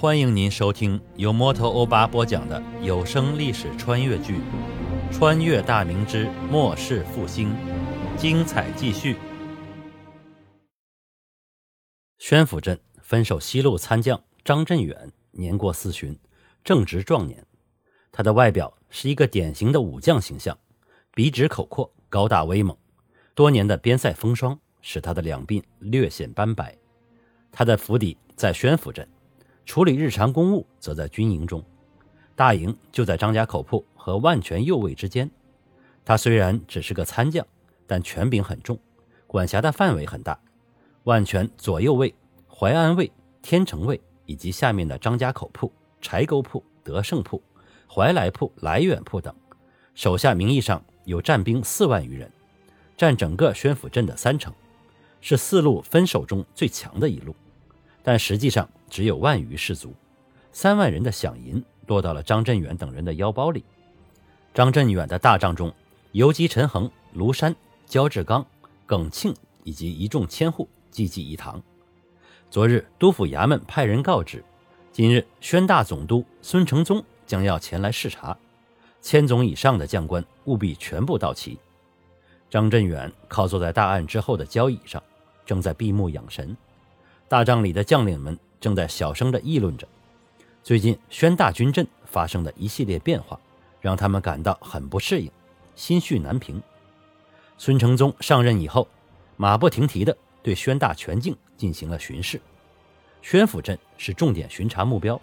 欢迎您收听由摩托欧巴播讲的有声历史穿越剧《穿越大明之末世复兴》，精彩继续。宣府镇分守西路参将张振远年过四旬，正值壮年。他的外表是一个典型的武将形象，笔直口阔，高大威猛。多年的边塞风霜使他的两鬓略显斑白。他的府邸在宣府镇。处理日常公务，则在军营中。大营就在张家口铺和万全右卫之间。他虽然只是个参将，但权柄很重，管辖的范围很大。万全左右卫、淮安卫、天成卫以及下面的张家口铺、柴沟铺、德胜铺、怀来铺、来远铺等，手下名义上有战兵四万余人，占整个宣府镇的三成，是四路分守中最强的一路。但实际上只有万余士卒，三万人的饷银落到了张振远等人的腰包里。张振远的大帐中，游击陈恒、卢山、焦志刚、耿庆以及一众千户济济一堂。昨日督府衙门派人告知，今日宣大总督孙承宗将要前来视察，千总以上的将官务必全部到齐。张振远靠坐在大案之后的交椅上，正在闭目养神。大帐里的将领们正在小声地议论着，最近宣大军阵发生的一系列变化，让他们感到很不适应，心绪难平。孙承宗上任以后，马不停蹄地对宣大全境进行了巡视。宣府镇是重点巡查目标，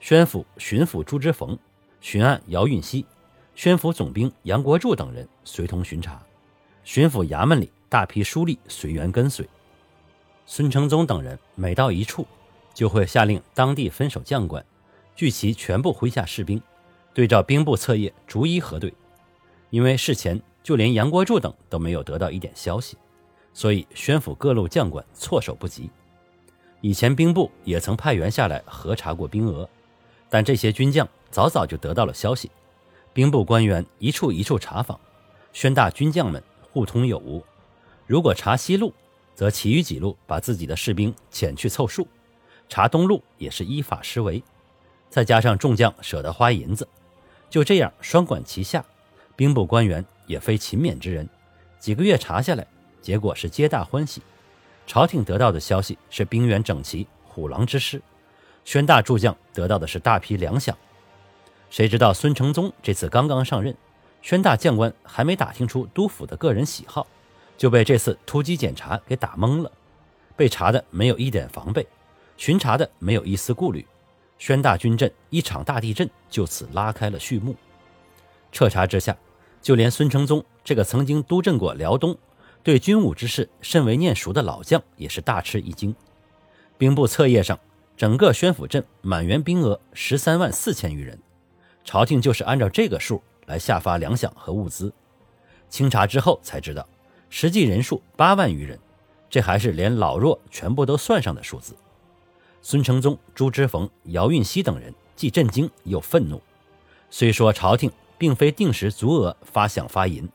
宣府巡抚朱之冯、巡按姚运熙、宣府总兵杨国柱等人随同巡查，巡抚衙门里大批书吏随员跟随。孙承宗等人每到一处，就会下令当地分守将官聚齐全部麾下士兵，对照兵部册页逐一核对。因为事前就连杨国柱等都没有得到一点消息，所以宣府各路将官措手不及。以前兵部也曾派员下来核查过兵额，但这些军将早早就得到了消息。兵部官员一处一处查访，宣大军将们互通有无。如果查西路，则其余几路把自己的士兵遣去凑数，查东路也是依法施为，再加上众将舍得花银子，就这样双管齐下，兵部官员也非勤勉之人，几个月查下来，结果是皆大欢喜。朝廷得到的消息是兵员整齐，虎狼之师；宣大助将得到的是大批粮饷。谁知道孙承宗这次刚刚上任，宣大将官还没打听出督府的个人喜好。就被这次突击检查给打懵了，被查的没有一点防备，巡查的没有一丝顾虑，宣大军阵一场大地震就此拉开了序幕。彻查之下，就连孙承宗这个曾经督镇过辽东、对军武之事甚为念熟的老将也是大吃一惊。兵部册页上，整个宣府镇满员兵额十三万四千余人，朝廷就是按照这个数来下发粮饷和物资。清查之后才知道。实际人数八万余人，这还是连老弱全部都算上的数字。孙承宗、朱之冯、姚运熙等人既震惊又愤怒。虽说朝廷并非定时足额发饷发银，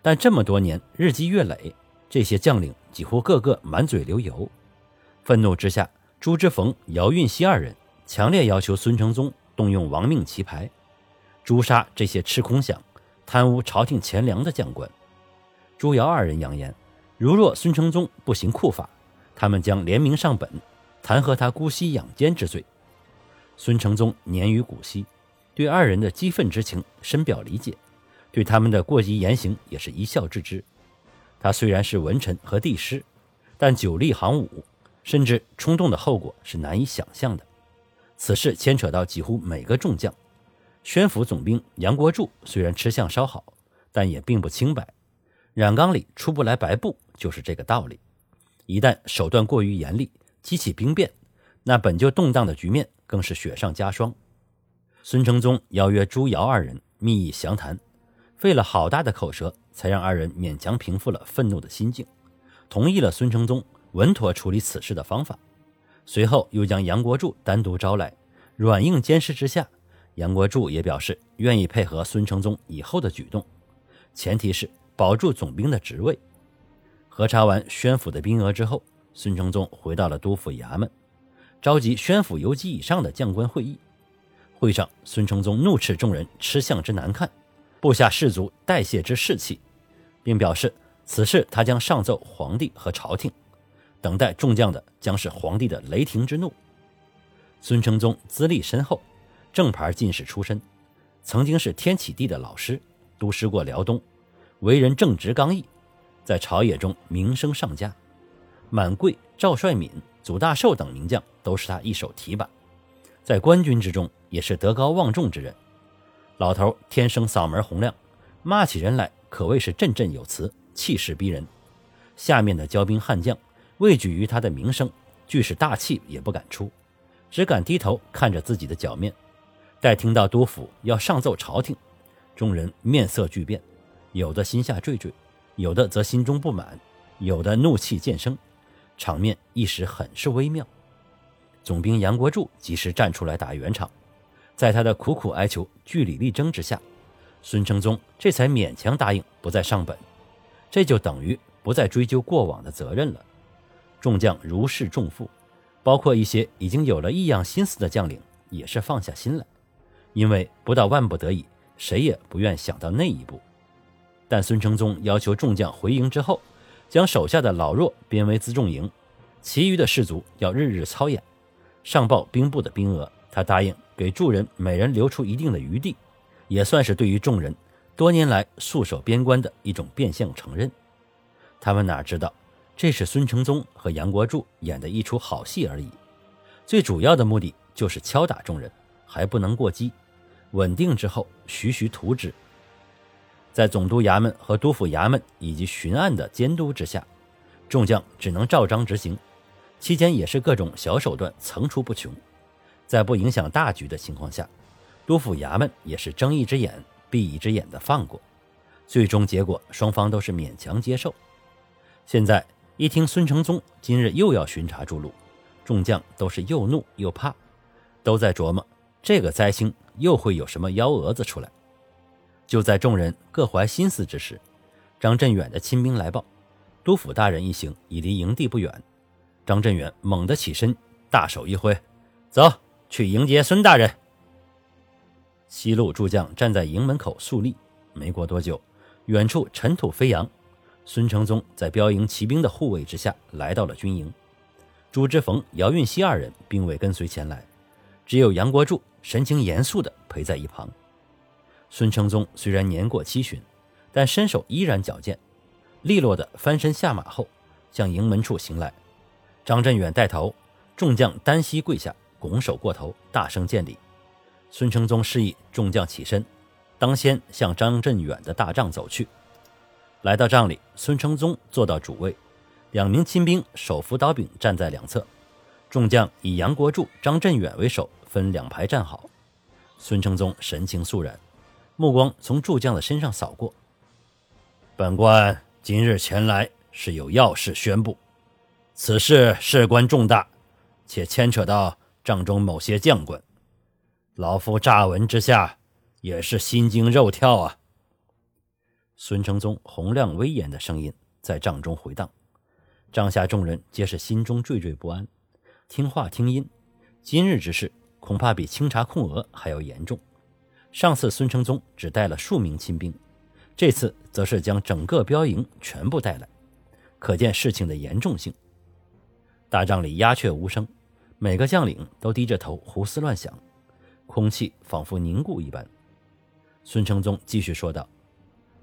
但这么多年日积月累，这些将领几乎个个满嘴流油。愤怒之下，朱之冯、姚运熙二人强烈要求孙承宗动用亡命旗牌，诛杀这些吃空饷、贪污朝廷钱粮的将官。朱姚二人扬言，如若孙承宗不行酷法，他们将联名上本，弹劾他姑息养奸之罪。孙承宗年逾古稀，对二人的激愤之情深表理解，对他们的过激言行也是一笑置之。他虽然是文臣和帝师，但久历行武，甚至冲动的后果是难以想象的。此事牵扯到几乎每个众将。宣府总兵杨国柱虽然吃相稍好，但也并不清白。染缸里出不来白布，就是这个道理。一旦手段过于严厉，激起兵变，那本就动荡的局面更是雪上加霜。孙承宗邀约朱瑶二人密议详谈，费了好大的口舌，才让二人勉强平复了愤怒的心境，同意了孙承宗稳妥处理此事的方法。随后又将杨国柱单独招来，软硬兼施之下，杨国柱也表示愿意配合孙承宗以后的举动，前提是。保住总兵的职位。核查完宣府的兵额之后，孙承宗回到了督府衙门。召集宣府游击以上的将官会议。会上，孙承宗怒斥众人吃相之难看，部下士卒代谢之士气，并表示此事他将上奏皇帝和朝廷，等待众将的将是皇帝的雷霆之怒。孙承宗资历深厚，正牌进士出身，曾经是天启帝的老师，督师过辽东，为人正直刚毅，在朝野中名声上佳。满贵、赵帅敏、祖大寿等名将都是他一手提拔，在官军之中。也是德高望重之人，老头天生嗓门洪亮，骂起人来可谓是振振有词，气势逼人。下面的骄兵悍将畏惧于他的名声，俱是大气也不敢出，只敢低头看着自己的脚面。待听到督府要上奏朝廷，众人面色巨变，有的心下惴惴，有的则心中不满，有的怒气渐生，场面一时很是微妙。总兵杨国柱及时站出来打圆场。在他的苦苦哀求、据理力争之下，孙承宗这才勉强答应不再上本，这就等于不再追究过往的责任了。众将如释重负，包括一些已经有了异样心思的将领，也是放下心来，因为不到万不得已，谁也不愿想到那一步。但孙承宗要求众将回营之后，将手下的老弱编为辎重营，其余的士卒要日日操演，上报兵部的兵额。他答应给众人每人留出一定的余地，也算是对于众人多年来戍守边关的一种变相承认。他们哪知道，这是孙承宗和杨国柱演的一出好戏而已。最主要的目的就是敲打众人，还不能过激。稳定之后，徐徐图之。在总督衙门和督府衙门以及巡按的监督之下，众将只能照章执行，期间也是各种小手段层出不穷。在不影响大局的情况下，督府衙门也是睁一只眼闭一只眼的放过，最终结果双方都是勉强接受。现在一听孙承宗今日又要巡查筑路，众将都是又怒又怕，都在琢磨这个灾星又会有什么幺蛾子出来。就在众人各怀心思之时，张振远的亲兵来报，督府大人一行已离营地不远。张振远猛地起身，大手一挥，走。去迎接孙大人。西路诸将站在营门口肃立。没过多久，远处尘土飞扬，孙承宗在标营骑兵的护卫之下来到了军营。朱之冯、姚运熙二人并未跟随前来，只有杨国柱神情严肃地陪在一旁。孙承宗虽然年过七旬，但身手依然矫健，利落地翻身下马后，向营门处行来。张振远带头，众将单膝跪下。拱手过头，大声见礼。孙承宗示意众将起身，当先向张振远的大帐走去。来到帐里，孙承宗坐到主位，两名亲兵手扶刀柄站在两侧，众将以杨国柱、张振远为首，分两排站好。孙承宗神情肃然，目光从诸将的身上扫过。本官今日前来是有要事宣布，此事事关重大，且牵扯到。帐中某些将官，老夫乍闻之下也是心惊肉跳啊。孙承宗洪亮威严的声音在帐中回荡，帐下众人皆是心中惴惴不安，听话听音。今日之事恐怕比清查控额还要严重。上次孙承宗只带了数名亲兵，这次则是将整个标营全部带来，可见事情的严重性。大帐里鸦雀无声。每个将领都低着头胡思乱想，空气仿佛凝固一般。孙承宗继续说道：“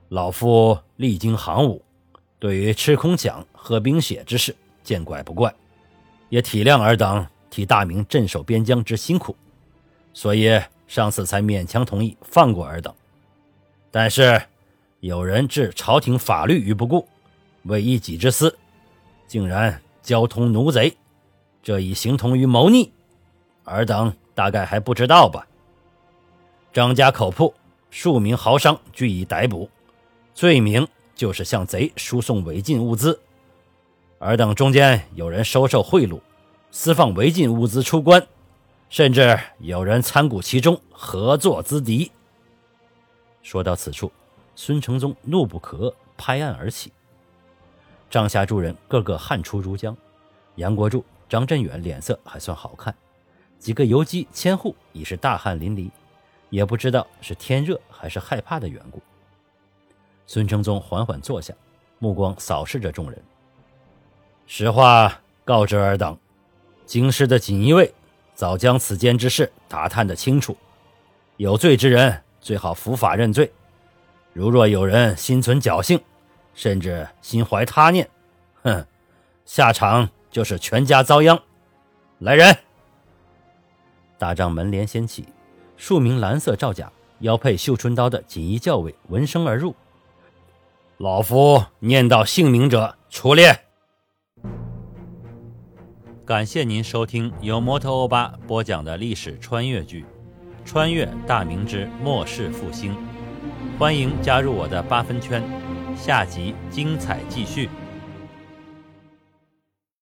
老夫历经行伍，对于吃空饷、喝冰血之事见怪不怪，也体谅尔等替大明镇守边疆之辛苦，所以上次才勉强同意放过尔等。但是有人置朝廷法律于不顾，为一己之私，竟然交通奴贼。”这已形同于谋逆，尔等大概还不知道吧？张家口铺数名豪商俱已逮捕，罪名就是向贼输送违禁物资。尔等中间有人收受贿赂，私放违禁物资出关，甚至有人参股其中，合作资敌。说到此处，孙承宗怒不可遏，拍案而起。帐下诸人个个汗出如浆。杨国柱。张振远脸色还算好看，几个游击千户已是大汗淋漓，也不知道是天热还是害怕的缘故。孙承宗缓缓坐下，目光扫视着众人。实话告知尔等，京师的锦衣卫早将此间之事打探得清楚，有罪之人最好伏法认罪。如若有人心存侥幸，甚至心怀他念，哼，下场就是全家遭殃。来人！大帐门帘掀起，数名蓝色罩甲、腰佩绣春刀的锦衣教尉闻声而入。老夫念到姓名者出列。感谢您收听由摩托欧巴播讲的历史穿越剧《穿越大明之末世复兴》，欢迎加入我的八分圈，下集精彩继续。